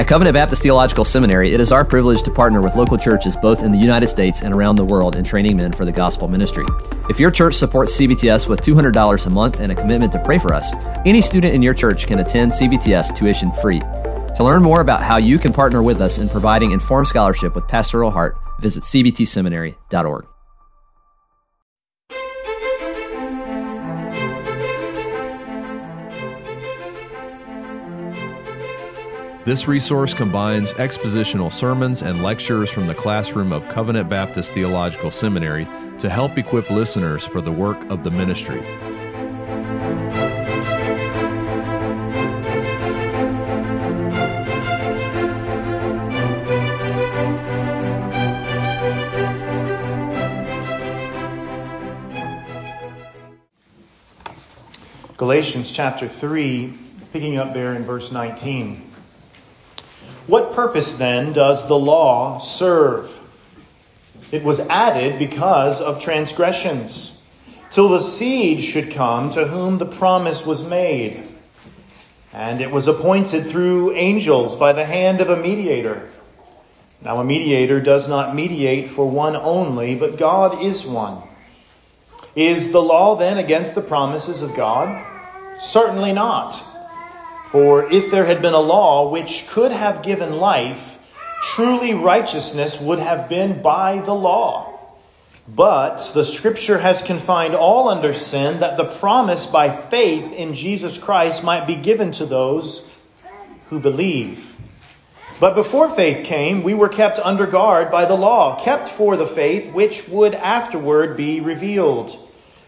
At Covenant Baptist Theological Seminary, it is our privilege to partner with local churches both in the United States and around the world in training men for the gospel ministry. If your church supports CBTS with $200 a month and a commitment to pray for us, any student in your church can attend CBTS tuition free. To learn more about how you can partner with us in providing informed scholarship with pastoral heart, visit cbtseminary.org. This resource combines expositional sermons and lectures from the classroom of Covenant Baptist Theological Seminary to help equip listeners for the work of the ministry. Galatians chapter 3, picking up there in verse 19. What purpose then does the law serve? It was added because of transgressions, till the seed should come to whom the promise was made. And it was appointed through angels by the hand of a mediator. Now, a mediator does not mediate for one only, but God is one. Is the law then against the promises of God? Certainly not. For if there had been a law which could have given life, truly righteousness would have been by the law. But the scripture has confined all under sin that the promise by faith in Jesus Christ might be given to those who believe. But before faith came, we were kept under guard by the law, kept for the faith which would afterward be revealed.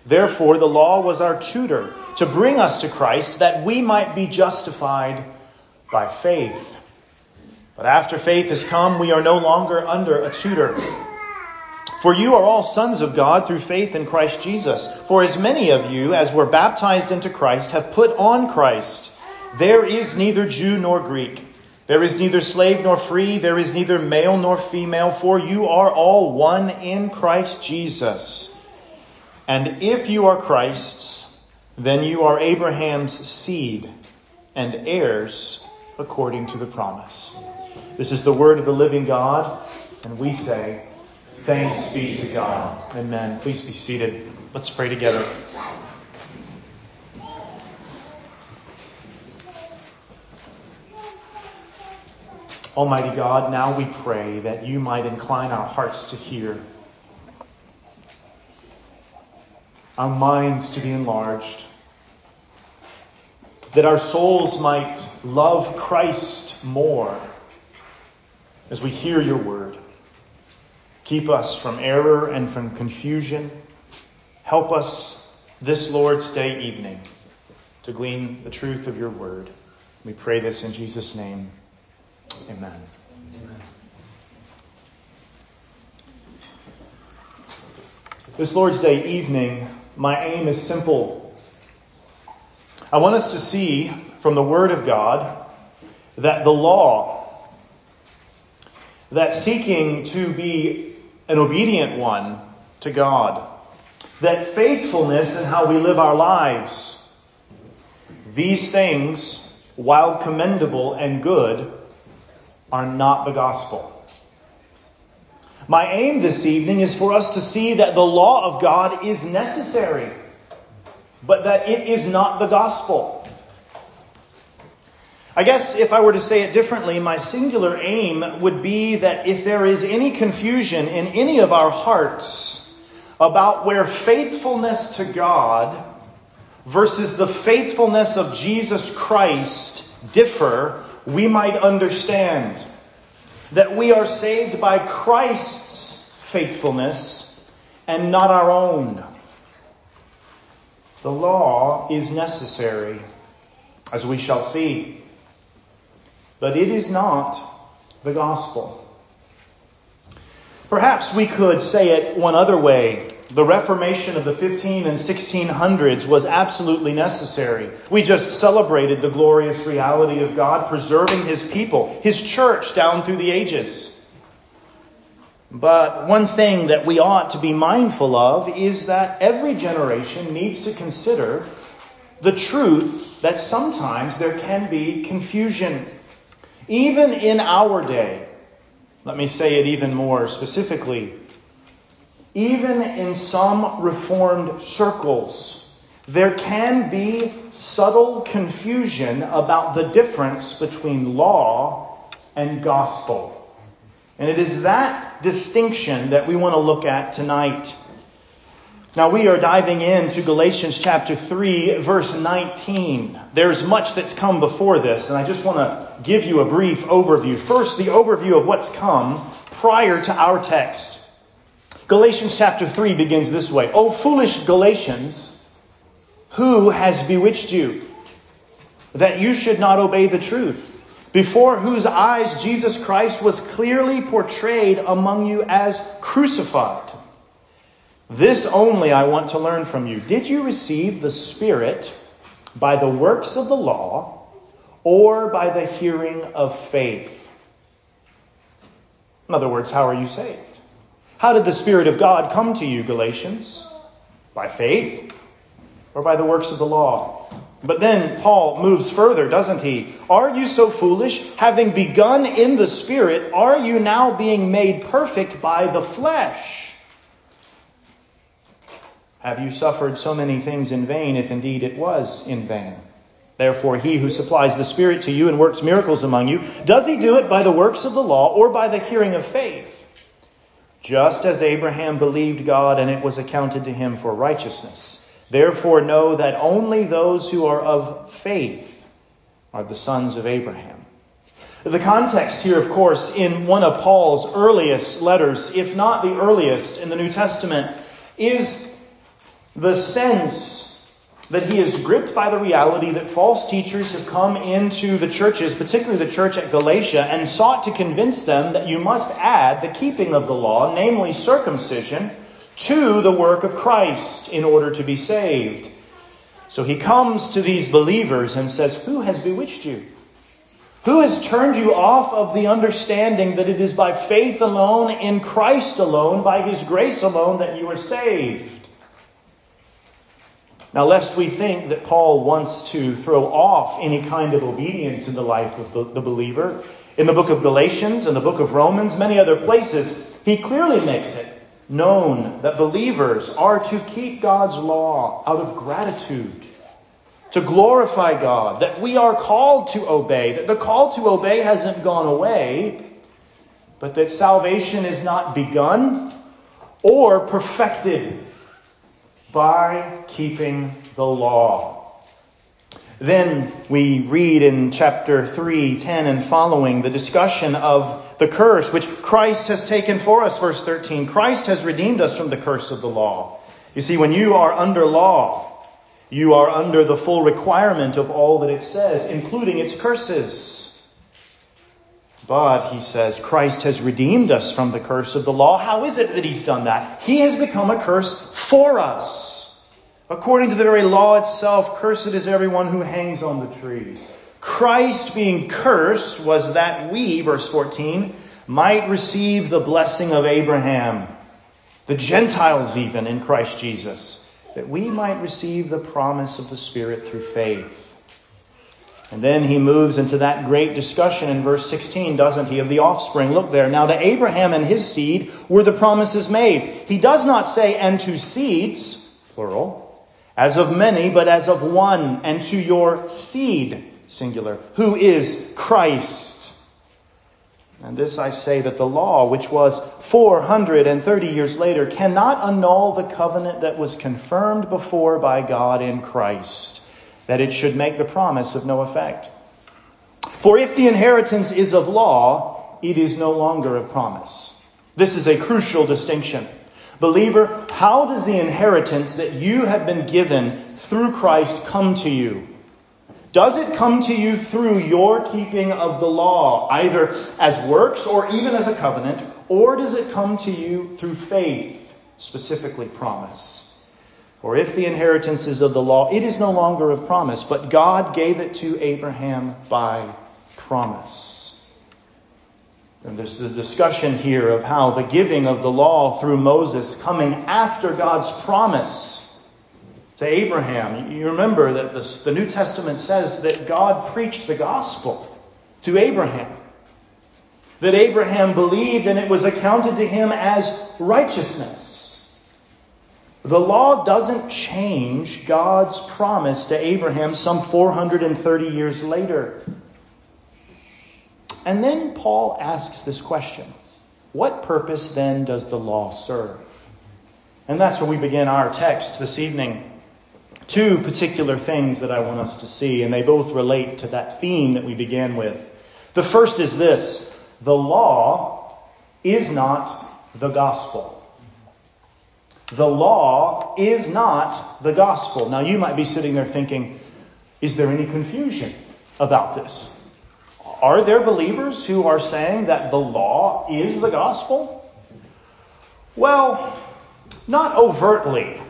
Therefore, the law was our tutor to bring us to Christ that we might be justified by faith. But after faith has come, we are no longer under a tutor. For you are all sons of God through faith in Christ Jesus. For as many of you as were baptized into Christ have put on Christ. There is neither Jew nor Greek. There is neither slave nor free. There is neither male nor female. For you are all one in Christ Jesus. And if you are Christ's, then you are Abraham's seed and heirs according to the promise. This is the word of the living God, and we say, Thanks be to God. Amen. Please be seated. Let's pray together. Almighty God, now we pray that you might incline our hearts to hear our minds to be enlarged, that our souls might love Christ more as we hear your word. Keep us from error and from confusion. Help us this Lord's Day evening to glean the truth of your word. We pray this in Jesus' name. Amen. Amen. This Lord's Day evening, my aim is simple. I want us to see from the Word of God that the law, that seeking to be an obedient one to God, that faithfulness in how we live our lives, these things, while commendable and good, are not the gospel. My aim this evening is for us to see that the law of God is necessary, but that it is not the gospel. I guess if I were to say it differently, my singular aim would be that if there is any confusion in any of our hearts about where faithfulness to God versus the faithfulness of Jesus Christ differ, we might understand that we are saved by Christ's faithfulness and not our own. The law is necessary, as we shall see, but it is not the gospel. Perhaps we could say it one other way. The Reformation of the 15 and 1600s was absolutely necessary. We just celebrated the glorious reality of God preserving His people, His church down through the ages. But one thing that we ought to be mindful of is that every generation needs to consider the truth that sometimes there can be confusion. Even in our day, let me say it even more specifically, even in some Reformed circles, there can be subtle confusion about the difference between law and gospel. And it is that distinction that we want to look at tonight. Now, we are diving into Galatians chapter 3, verse 19. There's much that's come before this, and I just want to give you a brief overview. First, the overview of what's come prior to our text. Galatians chapter 3 begins this way O foolish Galatians, who has bewitched you that you should not obey the truth? before whose eyes Jesus Christ was clearly portrayed among you as crucified. This only I want to learn from you. Did you receive the Spirit by the works of the law or by the hearing of faith? In other words, how are you saved? How did the Spirit of God come to you, Galatians? By faith or by the works of the law? But then Paul moves further, doesn't he? Are you so foolish? Having begun in the Spirit, are you now being made perfect by the flesh? Have you suffered so many things in vain, if indeed it was in vain? Therefore, he who supplies the Spirit to you and works miracles among you, does he do it by the works of the law or by the hearing of faith? Just as Abraham believed God and it was accounted to him for righteousness. Therefore, know that only those who are of faith are the sons of Abraham. The context here, of course, in one of Paul's earliest letters, if not the earliest in the New Testament, is the sense that he is gripped by the reality that false teachers have come into the churches, particularly the church at Galatia, and sought to convince them that you must add the keeping of the law, namely circumcision, to the work of Christ in order to be saved. So he comes to these believers and says, Who has bewitched you? Who has turned you off of the understanding that it is by faith alone, in Christ alone, by his grace alone, that you are saved? Now, lest we think that Paul wants to throw off any kind of obedience in the life of the believer, in the book of Galatians, in the book of Romans, many other places, he clearly makes it known that believers are to keep God's law out of gratitude, to glorify God, that we are called to obey, that the call to obey hasn't gone away, but that salvation is not begun or perfected by keeping the law. Then we read in chapter 3, 10 and following the discussion of the curse which Christ has taken for us. Verse 13 Christ has redeemed us from the curse of the law. You see, when you are under law, you are under the full requirement of all that it says, including its curses. But, he says, Christ has redeemed us from the curse of the law. How is it that he's done that? He has become a curse for us. According to the very law itself, cursed is everyone who hangs on the tree. Christ being cursed was that we, verse 14, might receive the blessing of Abraham, the Gentiles even in Christ Jesus, that we might receive the promise of the Spirit through faith. And then he moves into that great discussion in verse 16, doesn't he, of the offspring. Look there. Now to Abraham and his seed were the promises made. He does not say, and to seeds, plural, as of many, but as of one, and to your seed, singular, who is Christ. And this I say that the law, which was 430 years later, cannot annul the covenant that was confirmed before by God in Christ that it should make the promise of no effect. For if the inheritance is of law, it is no longer of promise. This is a crucial distinction. Believer, how does the inheritance that you have been given through Christ come to you? Does it come to you through your keeping of the law, either as works or even as a covenant, or does it come to you through faith, specifically promise? For if the inheritance is of the law, it is no longer of promise, but God gave it to Abraham by promise. And there's the discussion here of how the giving of the law through Moses coming after God's promise to Abraham. You remember that the New Testament says that God preached the gospel to Abraham. That Abraham believed and it was accounted to him as righteousness. The law doesn't change God's promise to Abraham some 430 years later. And then Paul asks this question What purpose then does the law serve? And that's where we begin our text this evening. Two particular things that I want us to see, and they both relate to that theme that we began with. The first is this the law is not the gospel. The law is not the gospel. Now, you might be sitting there thinking, is there any confusion about this? Are there believers who are saying that the law is the gospel? Well, not overtly.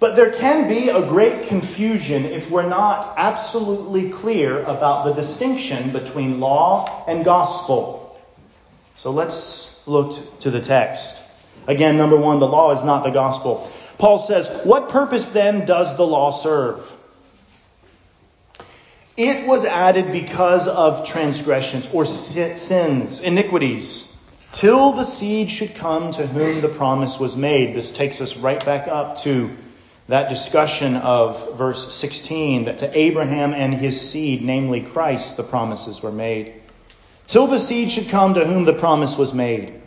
But there can be a great confusion if we're not absolutely clear about the distinction between law and gospel. So let's look to the text. Again, number one, the law is not the gospel. Paul says, What purpose then does the law serve? It was added because of transgressions or sins, iniquities, till the seed should come to whom the promise was made. This takes us right back up to that discussion of verse 16 that to Abraham and his seed, namely Christ, the promises were made. Till the seed should come to whom the promise was made.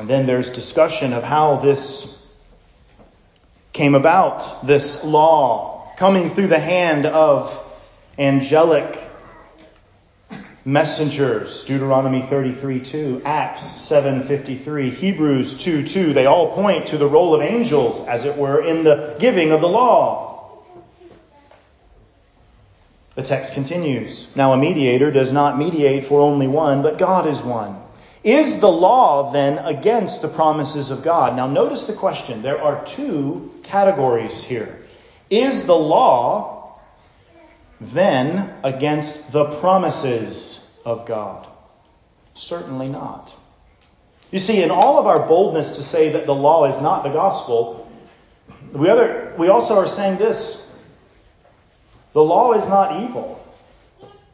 And then there's discussion of how this came about, this law coming through the hand of angelic messengers. Deuteronomy 33 2 acts 7.53 hebrews 2 2 they all point to the role of angels as it were in the giving of the law. The text continues. Now a mediator does not mediate for only one but god is one is the law then against the promises of god? Now notice the question. There are two categories here. Is the law then against the promises of God? Certainly not. You see, in all of our boldness to say that the law is not the gospel, we, other, we also are saying this. The law is not evil,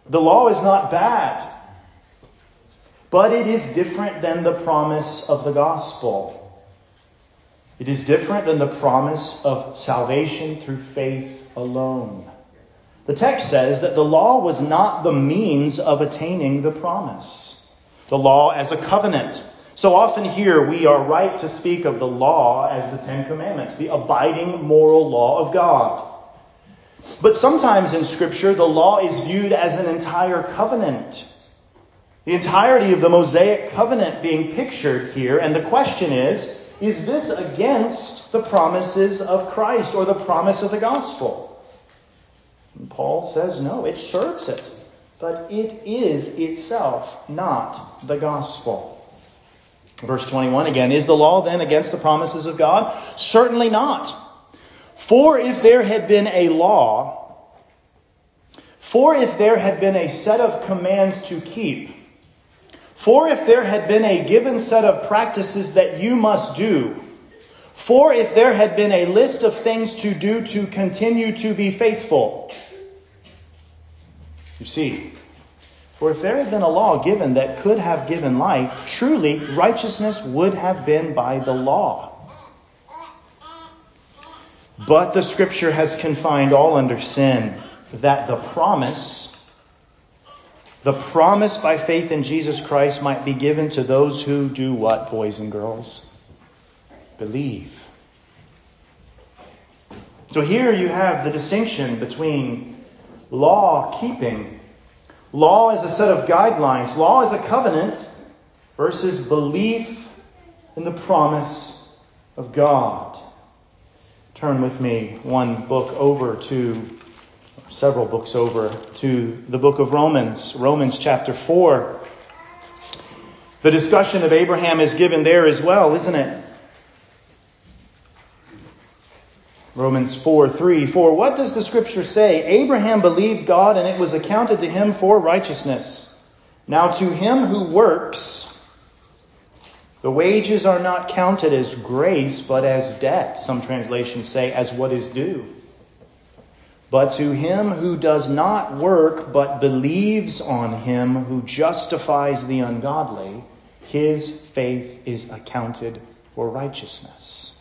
the law is not bad, but it is different than the promise of the gospel. It is different than the promise of salvation through faith alone. The text says that the law was not the means of attaining the promise. The law as a covenant. So often here we are right to speak of the law as the Ten Commandments, the abiding moral law of God. But sometimes in Scripture, the law is viewed as an entire covenant. The entirety of the Mosaic covenant being pictured here, and the question is, is this against the promises of Christ or the promise of the gospel? And Paul says no, it serves it, but it is itself not the gospel. Verse 21 again Is the law then against the promises of God? Certainly not. For if there had been a law, for if there had been a set of commands to keep, for if there had been a given set of practices that you must do, for if there had been a list of things to do to continue to be faithful. You see, for if there had been a law given that could have given life, truly righteousness would have been by the law. But the scripture has confined all under sin, that the promise the promise by faith in Jesus Christ might be given to those who do what, boys and girls? Believe. So here you have the distinction between law keeping. Law is a set of guidelines, law is a covenant, versus belief in the promise of God. Turn with me one book over to several books over to the book of Romans, Romans chapter 4. The discussion of Abraham is given there as well, isn't it? Romans 4 3. For what does the scripture say? Abraham believed God and it was accounted to him for righteousness. Now to him who works, the wages are not counted as grace, but as debt. Some translations say as what is due. But to him who does not work, but believes on him who justifies the ungodly, his faith is accounted for righteousness.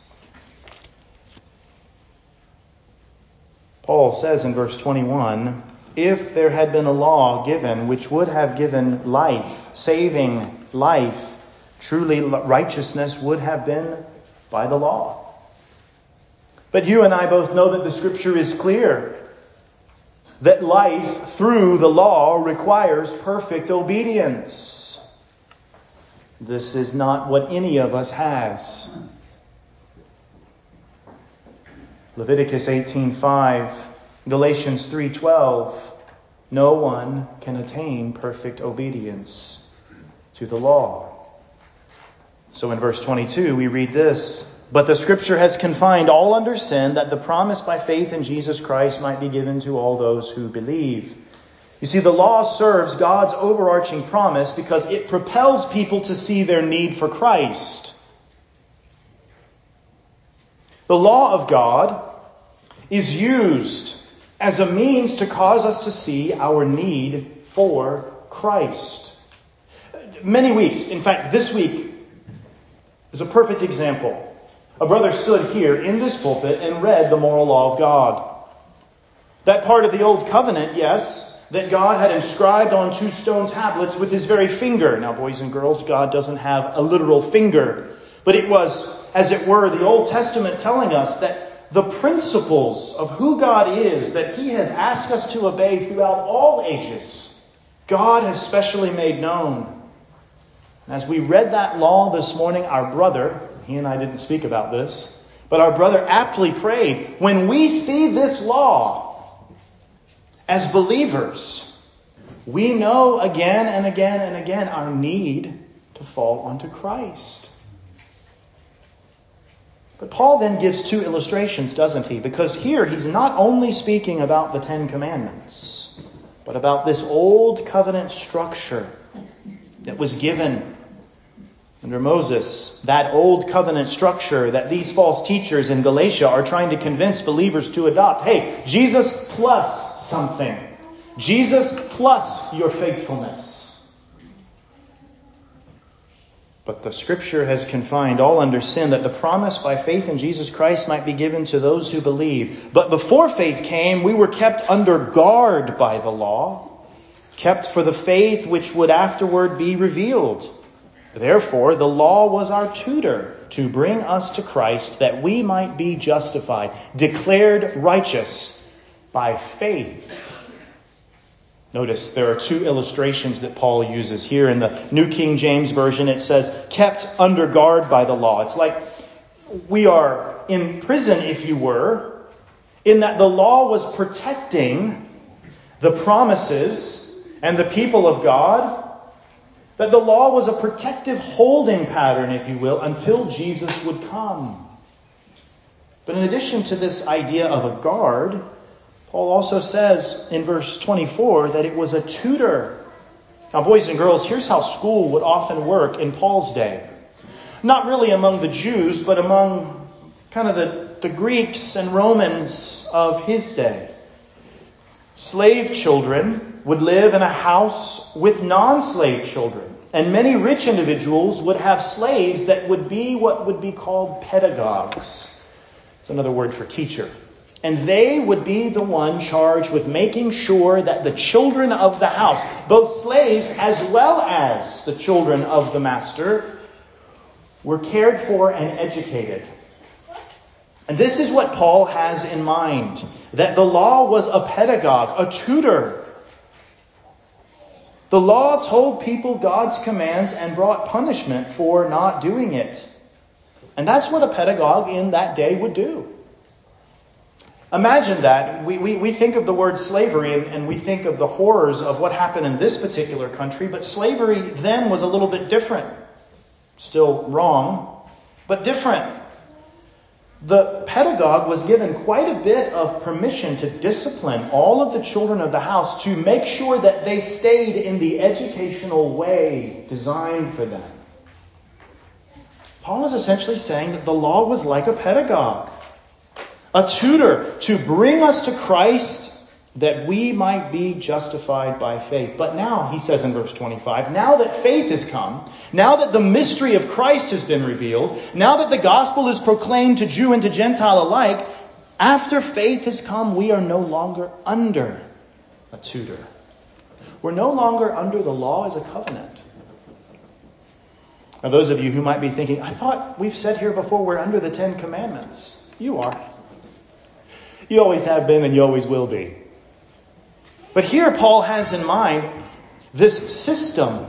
Paul says in verse 21 If there had been a law given which would have given life, saving life, truly righteousness would have been by the law. But you and I both know that the scripture is clear that life through the law requires perfect obedience. This is not what any of us has. Leviticus 18:5, Galatians 3:12, no one can attain perfect obedience to the law. So in verse 22 we read this, but the scripture has confined all under sin that the promise by faith in Jesus Christ might be given to all those who believe. You see, the law serves God's overarching promise because it propels people to see their need for Christ. The law of God is used as a means to cause us to see our need for Christ. Many weeks, in fact, this week is a perfect example. A brother stood here in this pulpit and read the moral law of God. That part of the Old Covenant, yes, that God had inscribed on two stone tablets with his very finger. Now, boys and girls, God doesn't have a literal finger, but it was, as it were, the Old Testament telling us that the principles of who God is that he has asked us to obey throughout all ages, God has specially made known. And As we read that law this morning, our brother, he and I didn't speak about this, but our brother aptly prayed, when we see this law as believers, we know again and again and again our need to fall onto Christ. But Paul then gives two illustrations, doesn't he? Because here he's not only speaking about the Ten Commandments, but about this old covenant structure that was given under Moses, that old covenant structure that these false teachers in Galatia are trying to convince believers to adopt. Hey, Jesus plus something. Jesus plus your faithfulness. But the scripture has confined all under sin that the promise by faith in Jesus Christ might be given to those who believe. But before faith came, we were kept under guard by the law, kept for the faith which would afterward be revealed. Therefore, the law was our tutor to bring us to Christ that we might be justified, declared righteous by faith. Notice there are two illustrations that Paul uses here. In the New King James Version, it says, kept under guard by the law. It's like we are in prison, if you were, in that the law was protecting the promises and the people of God that the law was a protective holding pattern, if you will, until Jesus would come. But in addition to this idea of a guard, Paul also says in verse 24 that it was a tutor. Now, boys and girls, here's how school would often work in Paul's day. Not really among the Jews, but among kind of the, the Greeks and Romans of his day. Slave children would live in a house with non slave children. And many rich individuals would have slaves that would be what would be called pedagogues. It's another word for teacher. And they would be the one charged with making sure that the children of the house, both slaves as well as the children of the master, were cared for and educated. And this is what Paul has in mind that the law was a pedagogue, a tutor. The law told people God's commands and brought punishment for not doing it. And that's what a pedagogue in that day would do. Imagine that. We, we, we think of the word slavery and, and we think of the horrors of what happened in this particular country, but slavery then was a little bit different. Still wrong, but different the pedagogue was given quite a bit of permission to discipline all of the children of the house to make sure that they stayed in the educational way designed for them. Paul is essentially saying that the law was like a pedagogue, a tutor to bring us to Christ that we might be justified by faith. But now, he says in verse 25, now that faith has come, now that the mystery of Christ has been revealed, now that the gospel is proclaimed to Jew and to Gentile alike, after faith has come, we are no longer under a tutor. We're no longer under the law as a covenant. Now, those of you who might be thinking, I thought we've said here before we're under the Ten Commandments. You are. You always have been and you always will be. But here Paul has in mind this system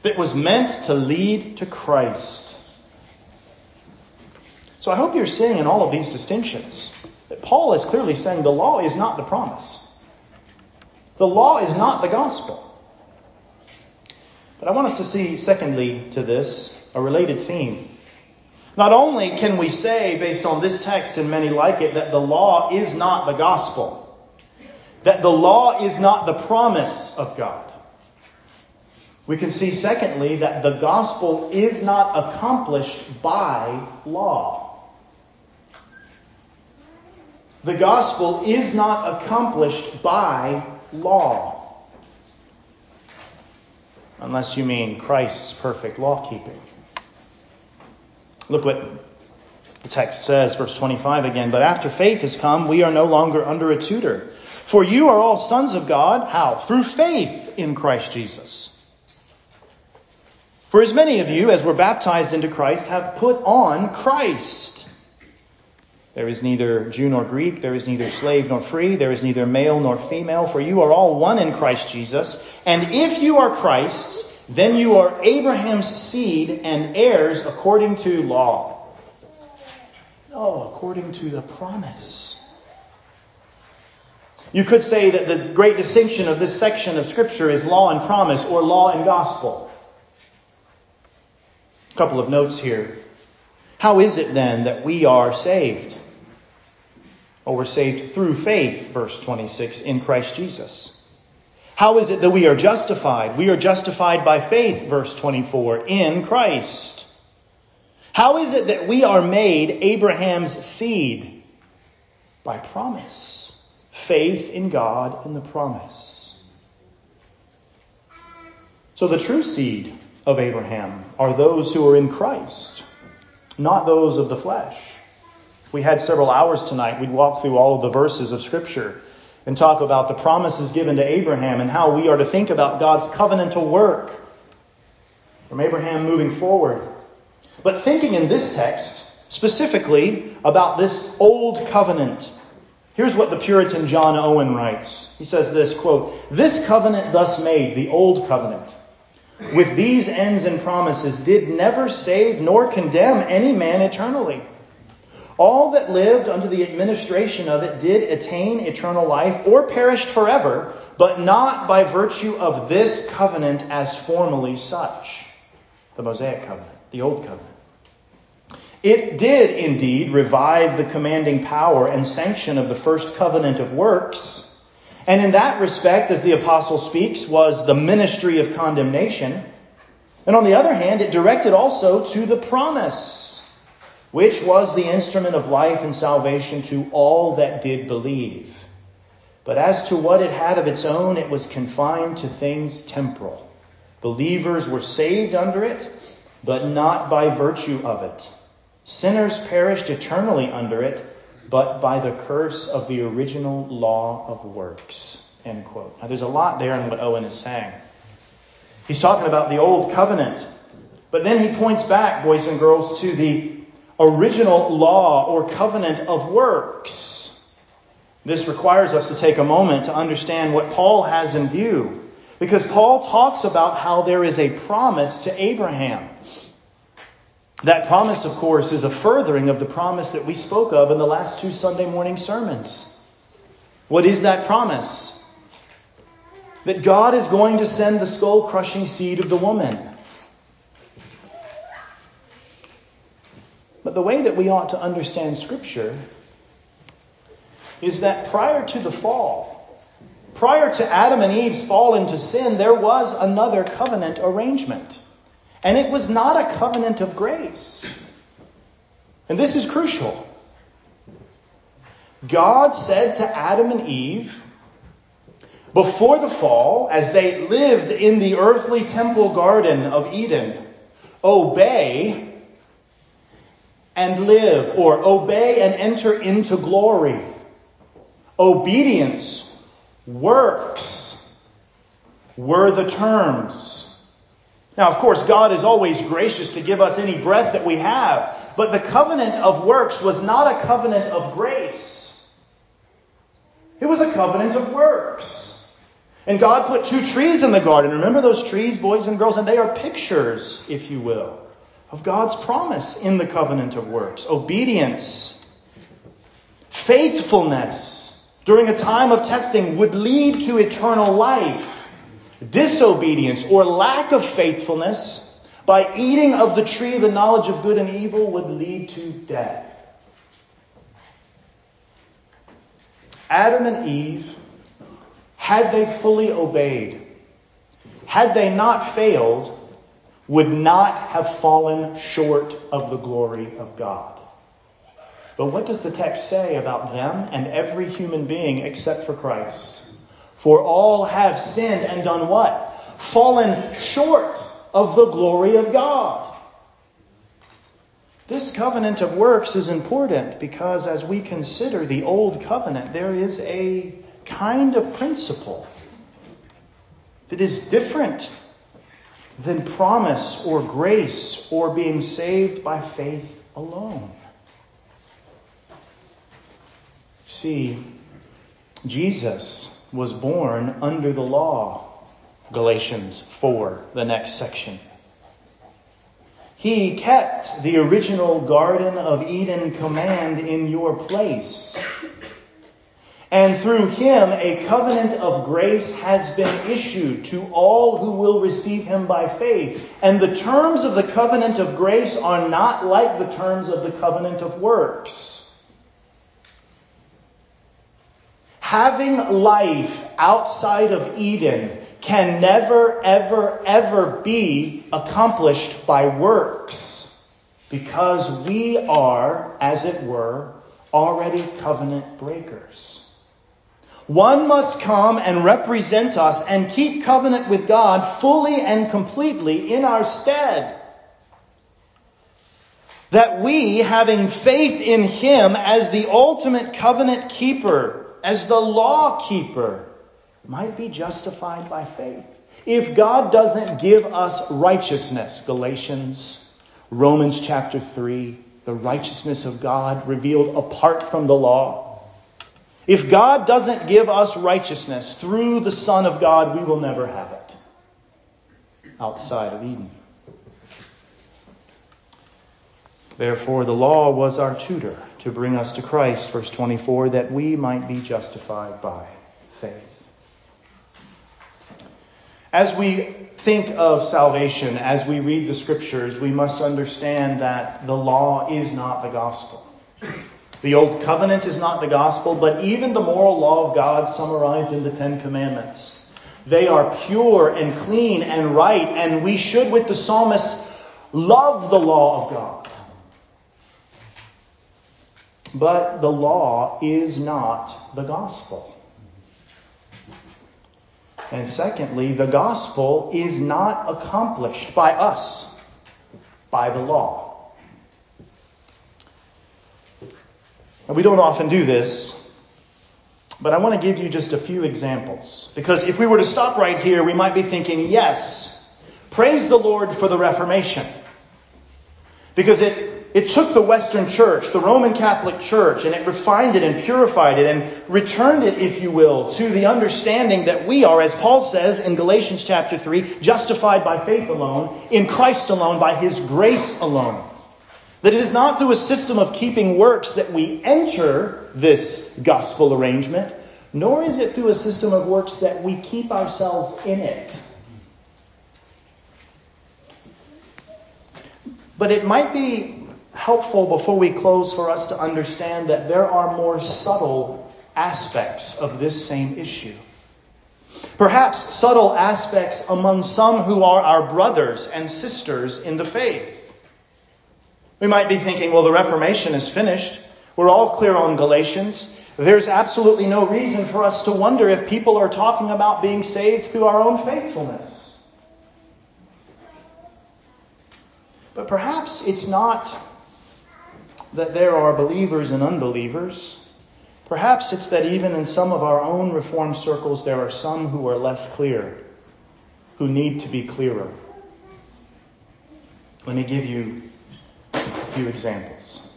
that was meant to lead to Christ. So I hope you're seeing in all of these distinctions that Paul is clearly saying the law is not the promise. The law is not the gospel. But I want us to see, secondly, to this, a related theme. Not only can we say, based on this text and many like it, that the law is not the gospel, that the law is not the promise of God. We can see, secondly, that the gospel is not accomplished by law. The gospel is not accomplished by law. Unless you mean Christ's perfect law keeping. Look what the text says, verse 25 again. But after faith has come, we are no longer under a tutor. For you are all sons of God. How? Through faith in Christ Jesus. For as many of you as were baptized into Christ have put on Christ. There is neither Jew nor Greek, there is neither slave nor free, there is neither male nor female, for you are all one in Christ Jesus. And if you are Christ's, then you are Abraham's seed and heirs according to law. No, according to the promise. You could say that the great distinction of this section of Scripture is law and promise or law and gospel. A couple of notes here. How is it then that we are saved? Well, we're saved through faith, verse 26, in Christ Jesus. How is it that we are justified? We are justified by faith, verse 24, in Christ. How is it that we are made Abraham's seed? By promise faith in God and the promise. So the true seed of Abraham are those who are in Christ, not those of the flesh. If we had several hours tonight, we'd walk through all of the verses of Scripture and talk about the promises given to Abraham and how we are to think about God's covenantal work from Abraham moving forward. But thinking in this text specifically about this old covenant Here's what the Puritan John Owen writes. He says this, quote, This covenant thus made, the old covenant, with these ends and promises, did never save nor condemn any man eternally. All that lived under the administration of it did attain eternal life or perished forever, but not by virtue of this covenant as formally such. The Mosaic covenant, the old covenant. It did indeed revive the commanding power and sanction of the first covenant of works. And in that respect, as the apostle speaks, was the ministry of condemnation. And on the other hand, it directed also to the promise, which was the instrument of life and salvation to all that did believe. But as to what it had of its own, it was confined to things temporal. Believers were saved under it, but not by virtue of it. Sinners perished eternally under it, but by the curse of the original law of works. End quote. Now, there's a lot there in what Owen is saying. He's talking about the old covenant, but then he points back, boys and girls, to the original law or covenant of works. This requires us to take a moment to understand what Paul has in view, because Paul talks about how there is a promise to Abraham. That promise, of course, is a furthering of the promise that we spoke of in the last two Sunday morning sermons. What is that promise? That God is going to send the skull crushing seed of the woman. But the way that we ought to understand Scripture is that prior to the fall, prior to Adam and Eve's fall into sin, there was another covenant arrangement. And it was not a covenant of grace. And this is crucial. God said to Adam and Eve, before the fall, as they lived in the earthly temple garden of Eden, obey and live, or obey and enter into glory. Obedience, works were the terms. Now, of course, God is always gracious to give us any breath that we have, but the covenant of works was not a covenant of grace. It was a covenant of works. And God put two trees in the garden. Remember those trees, boys and girls? And they are pictures, if you will, of God's promise in the covenant of works. Obedience, faithfulness during a time of testing would lead to eternal life. Disobedience or lack of faithfulness by eating of the tree, of the knowledge of good and evil, would lead to death. Adam and Eve had they fully obeyed, had they not failed, would not have fallen short of the glory of God. But what does the text say about them and every human being except for Christ? For all have sinned and done what? Fallen short of the glory of God. This covenant of works is important because as we consider the old covenant, there is a kind of principle that is different than promise or grace or being saved by faith alone. See, Jesus was born under the law. Galatians 4, the next section. He kept the original Garden of Eden command in your place. And through him, a covenant of grace has been issued to all who will receive him by faith. And the terms of the covenant of grace are not like the terms of the covenant of works. Having life outside of Eden can never, ever, ever be accomplished by works because we are, as it were, already covenant breakers. One must come and represent us and keep covenant with God fully and completely in our stead. That we, having faith in Him as the ultimate covenant keeper, as the law keeper, might be justified by faith. If God doesn't give us righteousness, Galatians, Romans chapter 3, the righteousness of God revealed apart from the law, if God doesn't give us righteousness through the Son of God, we will never have it outside of Eden. Therefore, the law was our tutor to bring us to Christ, verse 24, that we might be justified by faith. As we think of salvation, as we read the scriptures, we must understand that the law is not the gospel. The Old Covenant is not the gospel, but even the moral law of God summarized in the Ten Commandments. They are pure and clean and right, and we should, with the psalmist, love the law of God. But the law is not the gospel. And secondly, the gospel is not accomplished by us, by the law. And we don't often do this, but I want to give you just a few examples. Because if we were to stop right here, we might be thinking, yes, praise the Lord for the Reformation. Because it, it took the Western Church, the Roman Catholic Church, and it refined it and purified it and returned it, if you will, to the understanding that we are, as Paul says in Galatians chapter 3, justified by faith alone, in Christ alone, by his grace alone. That it is not through a system of keeping works that we enter this gospel arrangement, nor is it through a system of works that we keep ourselves in it. But it might be helpful before we close for us to understand that there are more subtle aspects of this same issue. Perhaps subtle aspects among some who are our brothers and sisters in the faith. We might be thinking, well, the Reformation is finished. We're all clear on Galatians. There's absolutely no reason for us to wonder if people are talking about being saved through our own faithfulness. But perhaps it's not that there are believers and unbelievers. Perhaps it's that even in some of our own Reformed circles, there are some who are less clear, who need to be clearer. Let me give you a few examples.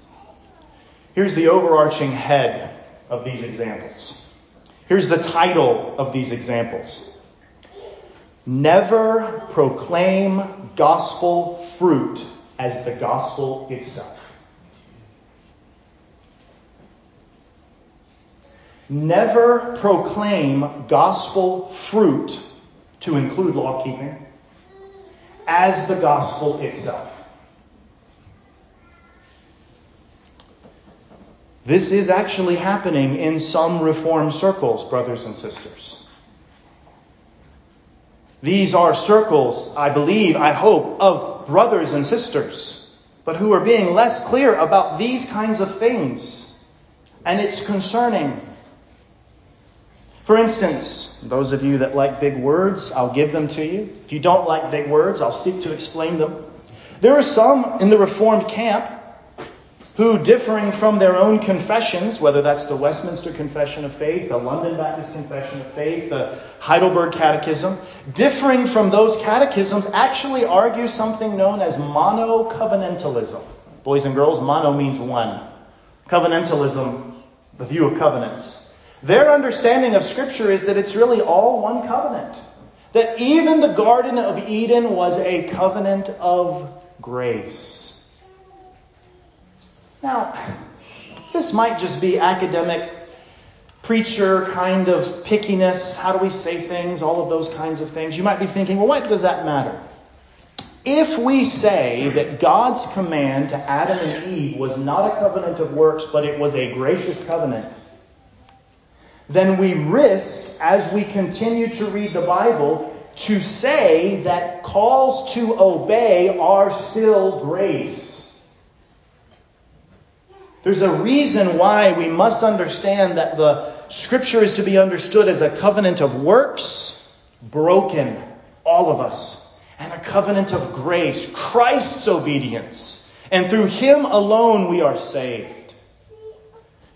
Here's the overarching head of these examples. Here's the title of these examples Never proclaim gospel fruit as the gospel itself. Never proclaim gospel fruit to include law keeping as the gospel itself. This is actually happening in some reform circles, brothers and sisters. These are circles, I believe, I hope, of brothers and sisters, but who are being less clear about these kinds of things. And it's concerning. For instance, those of you that like big words, I'll give them to you. If you don't like big words, I'll seek to explain them. There are some in the Reformed camp who, differing from their own confessions, whether that's the Westminster Confession of Faith, the London Baptist Confession of Faith, the Heidelberg Catechism, differing from those catechisms, actually argue something known as mono-covenantalism. Boys and girls, mono means one. Covenantalism, the view of covenants. Their understanding of Scripture is that it's really all one covenant. That even the Garden of Eden was a covenant of grace. Now, this might just be academic preacher kind of pickiness. How do we say things? All of those kinds of things. You might be thinking, well, what does that matter? If we say that God's command to Adam and Eve was not a covenant of works, but it was a gracious covenant, then we risk, as we continue to read the Bible, to say that calls to obey are still grace. There's a reason why we must understand that the Scripture is to be understood as a covenant of works, broken, all of us, and a covenant of grace, Christ's obedience. And through Him alone we are saved.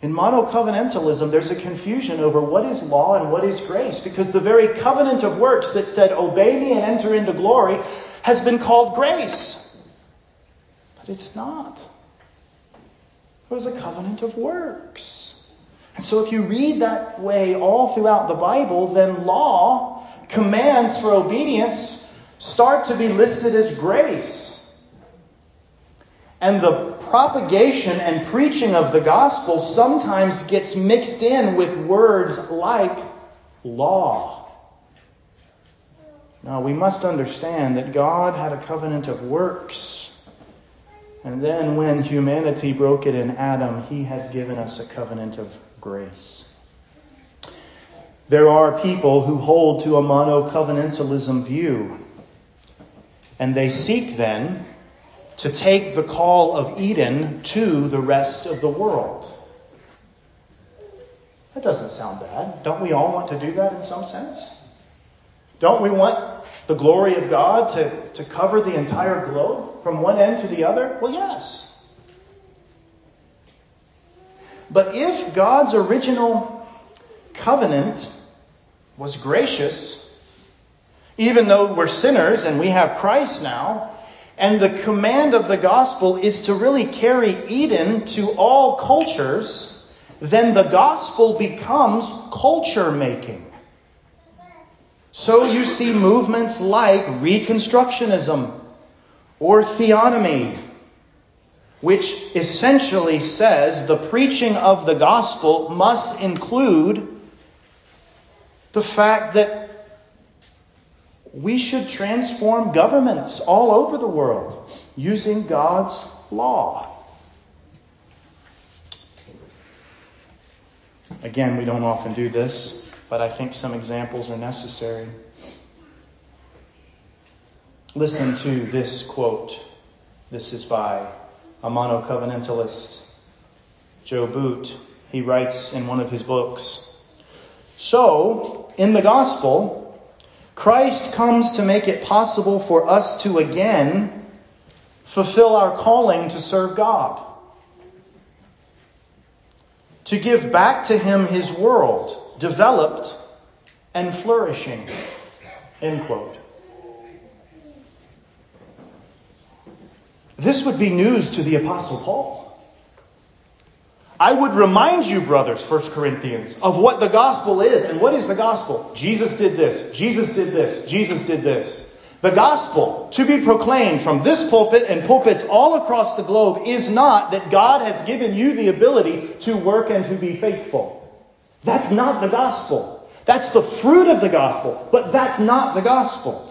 In monocovenantalism, there's a confusion over what is law and what is grace, because the very covenant of works that said, Obey me and enter into glory, has been called grace. But it's not. It was a covenant of works. And so if you read that way all throughout the Bible, then law, commands for obedience, start to be listed as grace. And the propagation and preaching of the gospel sometimes gets mixed in with words like law. Now, we must understand that God had a covenant of works and then when humanity broke it in Adam, he has given us a covenant of grace. There are people who hold to a mono-covenantalism view. And they seek then to take the call of Eden to the rest of the world. That doesn't sound bad. Don't we all want to do that in some sense? Don't we want the glory of God to, to cover the entire globe from one end to the other? Well, yes. But if God's original covenant was gracious, even though we're sinners and we have Christ now, and the command of the gospel is to really carry Eden to all cultures, then the gospel becomes culture making. So you see movements like Reconstructionism or Theonomy, which essentially says the preaching of the gospel must include the fact that we should transform governments all over the world using God's law. Again, we don't often do this but I think some examples are necessary. Listen to this quote. This is by a monocovenantalist, Joe Boot. he writes in one of his books. So, in the gospel, Christ comes to make it possible for us to again fulfill our calling to serve God. To give back to him his world, developed and flourishing. End quote. This would be news to the Apostle Paul. I would remind you, brothers, 1 Corinthians, of what the gospel is. And what is the gospel? Jesus did this. Jesus did this. Jesus did this. The gospel to be proclaimed from this pulpit and pulpits all across the globe is not that God has given you the ability to work and to be faithful. That's not the gospel. That's the fruit of the gospel, but that's not the gospel.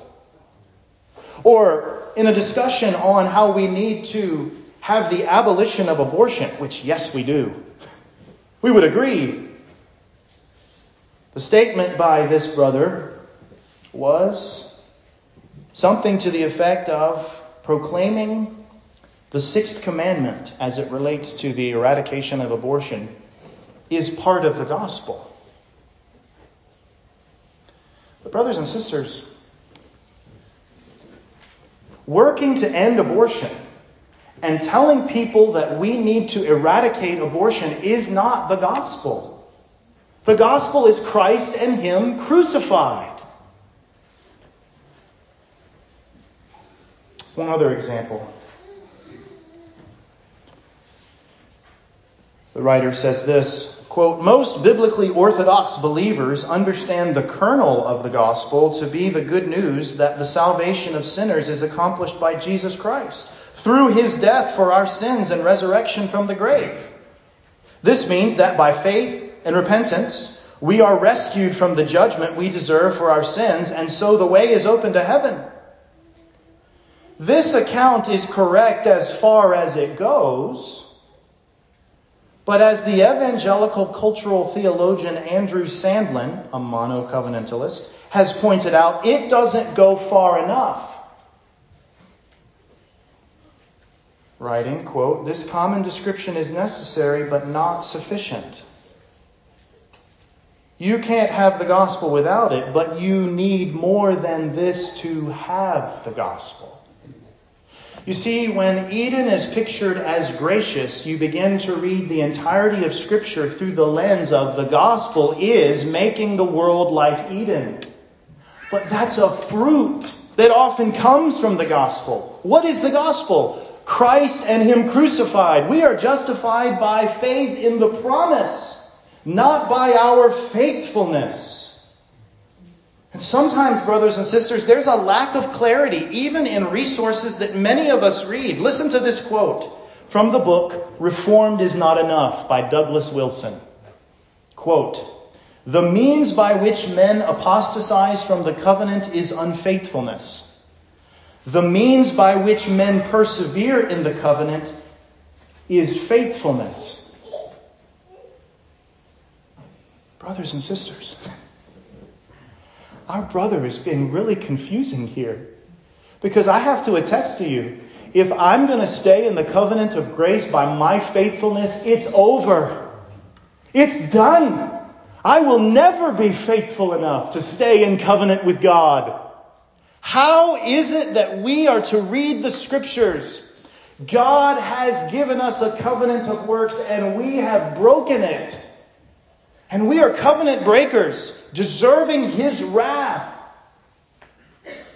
Or in a discussion on how we need to have the abolition of abortion, which, yes, we do, we would agree. The statement by this brother was something to the effect of proclaiming the sixth commandment as it relates to the eradication of abortion is part of the gospel. But, brothers and sisters, working to end abortion and telling people that we need to eradicate abortion is not the gospel. The gospel is Christ and Him crucified. One other example. The writer says this quote, most biblically orthodox believers understand the kernel of the gospel to be the good news that the salvation of sinners is accomplished by Jesus Christ through his death for our sins and resurrection from the grave. This means that by faith and repentance, we are rescued from the judgment we deserve for our sins, and so the way is open to heaven. This account is correct as far as it goes, but as the evangelical cultural theologian Andrew Sandlin, a monocovenantalist, has pointed out, it doesn't go far enough. Writing, quote, This common description is necessary but not sufficient. You can't have the gospel without it, but you need more than this to have the gospel. You see, when Eden is pictured as gracious, you begin to read the entirety of Scripture through the lens of the gospel is making the world like Eden. But that's a fruit that often comes from the gospel. What is the gospel? Christ and Him crucified. We are justified by faith in the promise, not by our faithfulness. And sometimes, brothers and sisters, there's a lack of clarity, even in resources that many of us read. Listen to this quote from the book, Reformed is Not Enough by Douglas Wilson. Quote, the means by which men apostatize from the covenant is unfaithfulness. The means by which men persevere in the covenant is faithfulness. Brothers and sisters, our brother is being really confusing here. Because I have to attest to you, if I'm going to stay in the covenant of grace by my faithfulness, it's over. It's done. I will never be faithful enough to stay in covenant with God. How is it that we are to read the scriptures? God has given us a covenant of works and we have broken it. And we are covenant breakers, deserving his wrath.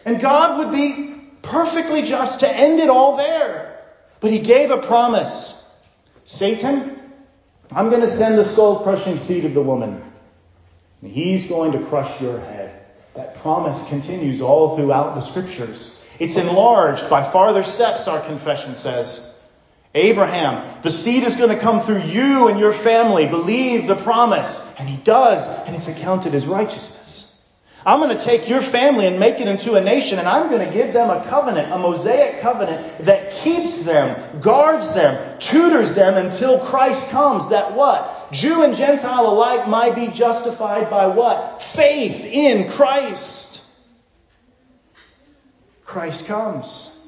And God would be perfectly just to end it all there. But he gave a promise. Satan, I'm going to send the skull crushing seed of the woman. And he's going to crush your head. That promise continues all throughout the scriptures. It's enlarged by farther steps, our confession says. Abraham, the seed is going to come through you and your family. Believe the promise. And he does, and it's accounted as righteousness. I'm going to take your family and make it into a nation, and I'm going to give them a covenant, a Mosaic covenant that keeps them, guards them, tutors them until Christ comes. That what? Jew and Gentile alike might be justified by what? Faith in Christ. Christ comes.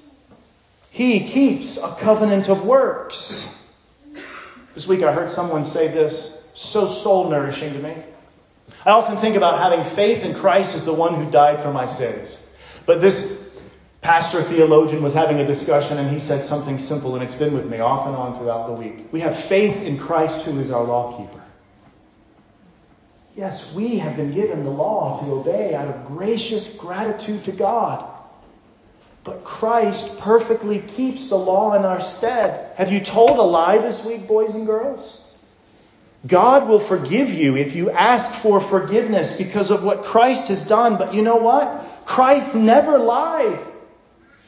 He keeps a covenant of works. This week I heard someone say this so soul nourishing to me. I often think about having faith in Christ as the one who died for my sins. But this pastor theologian was having a discussion and he said something simple and it's been with me off and on throughout the week. We have faith in Christ who is our lawkeeper. Yes, we have been given the law to obey out of gracious gratitude to God. But Christ perfectly keeps the law in our stead. Have you told a lie this week, boys and girls? God will forgive you if you ask for forgiveness because of what Christ has done. But you know what? Christ never lied.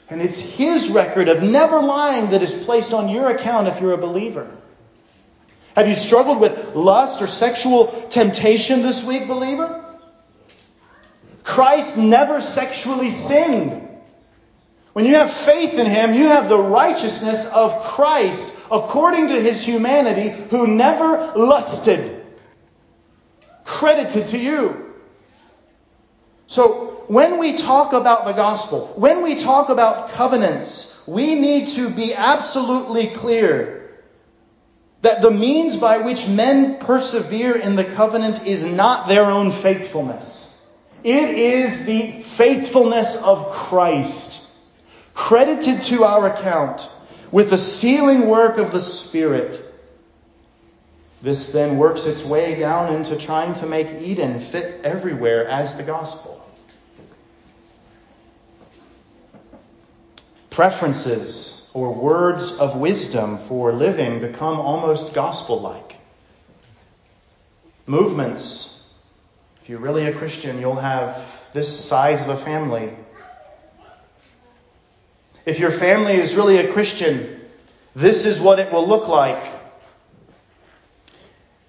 And it's His record of never lying that is placed on your account if you're a believer. Have you struggled with lust or sexual temptation this week, believer? Christ never sexually sinned. When you have faith in Him, you have the righteousness of Christ according to His humanity who never lusted. Credited to you. So, when we talk about the gospel, when we talk about covenants, we need to be absolutely clear that the means by which men persevere in the covenant is not their own faithfulness. It is the faithfulness of Christ credited to our account with the sealing work of the Spirit. This then works its way down into trying to make Eden fit everywhere as the gospel. Preferences or words of wisdom for living become almost gospel like. Movements. If you're really a Christian, you'll have this size of a family if your family is really a Christian, this is what it will look like.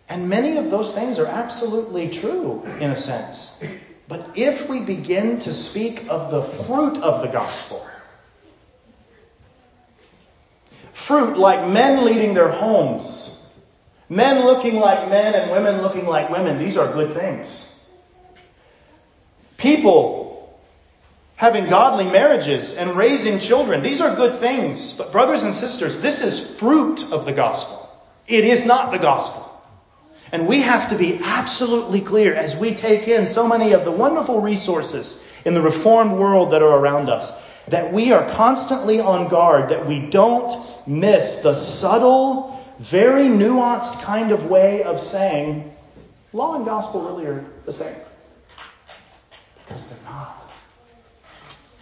And many of those things are absolutely true in a sense. But if we begin to speak of the fruit of the gospel, fruit like men leading their homes, men looking like men and women looking like women, these are good things. People having godly marriages and raising children. These are good things. But, brothers and sisters, this is fruit of the gospel. It is not the gospel. And we have to be absolutely clear as we take in so many of the wonderful resources in the reformed world that are around us that we are constantly on guard, that we don't miss the subtle, very nuanced kind of way of saying law and gospel really are the same. Because they're not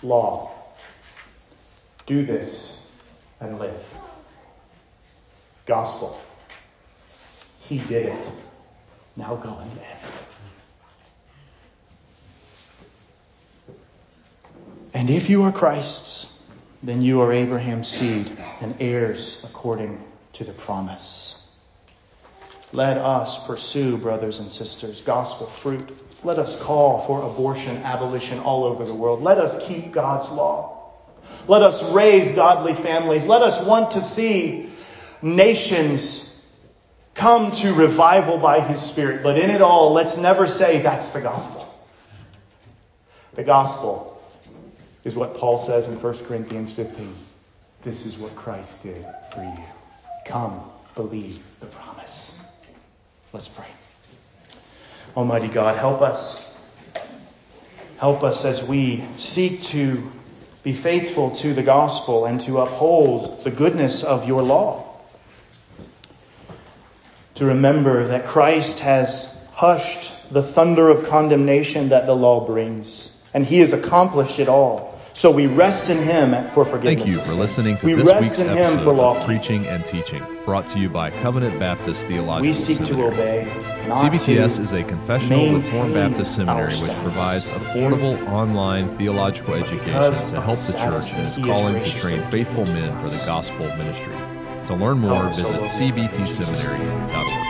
law. Do this and live. Gospel. He did it. Now go and live. And if you are Christ's, then you are Abraham's seed and heirs according to the promise. Let us pursue, brothers and sisters, gospel fruit let us call for abortion abolition all over the world. Let us keep God's law. Let us raise godly families. Let us want to see nations come to revival by His Spirit. But in it all, let's never say that's the gospel. The gospel is what Paul says in 1 Corinthians 15. This is what Christ did for you. Come, believe the promise. Let's pray. Almighty God, help us. Help us as we seek to be faithful to the gospel and to uphold the goodness of your law. To remember that Christ has hushed the thunder of condemnation that the law brings, and he has accomplished it all. So we rest in Him for forgiveness. Thank you for listening to we this week's episode of Preaching and Teaching, brought to you by Covenant Baptist Theological We seek Seminary. to obey. CBTS is a confessional Reformed Baptist seminary which provides affordable online theological education to help the church in its calling to train faithful men for the gospel ministry. To learn more, visit cbtseminary.org.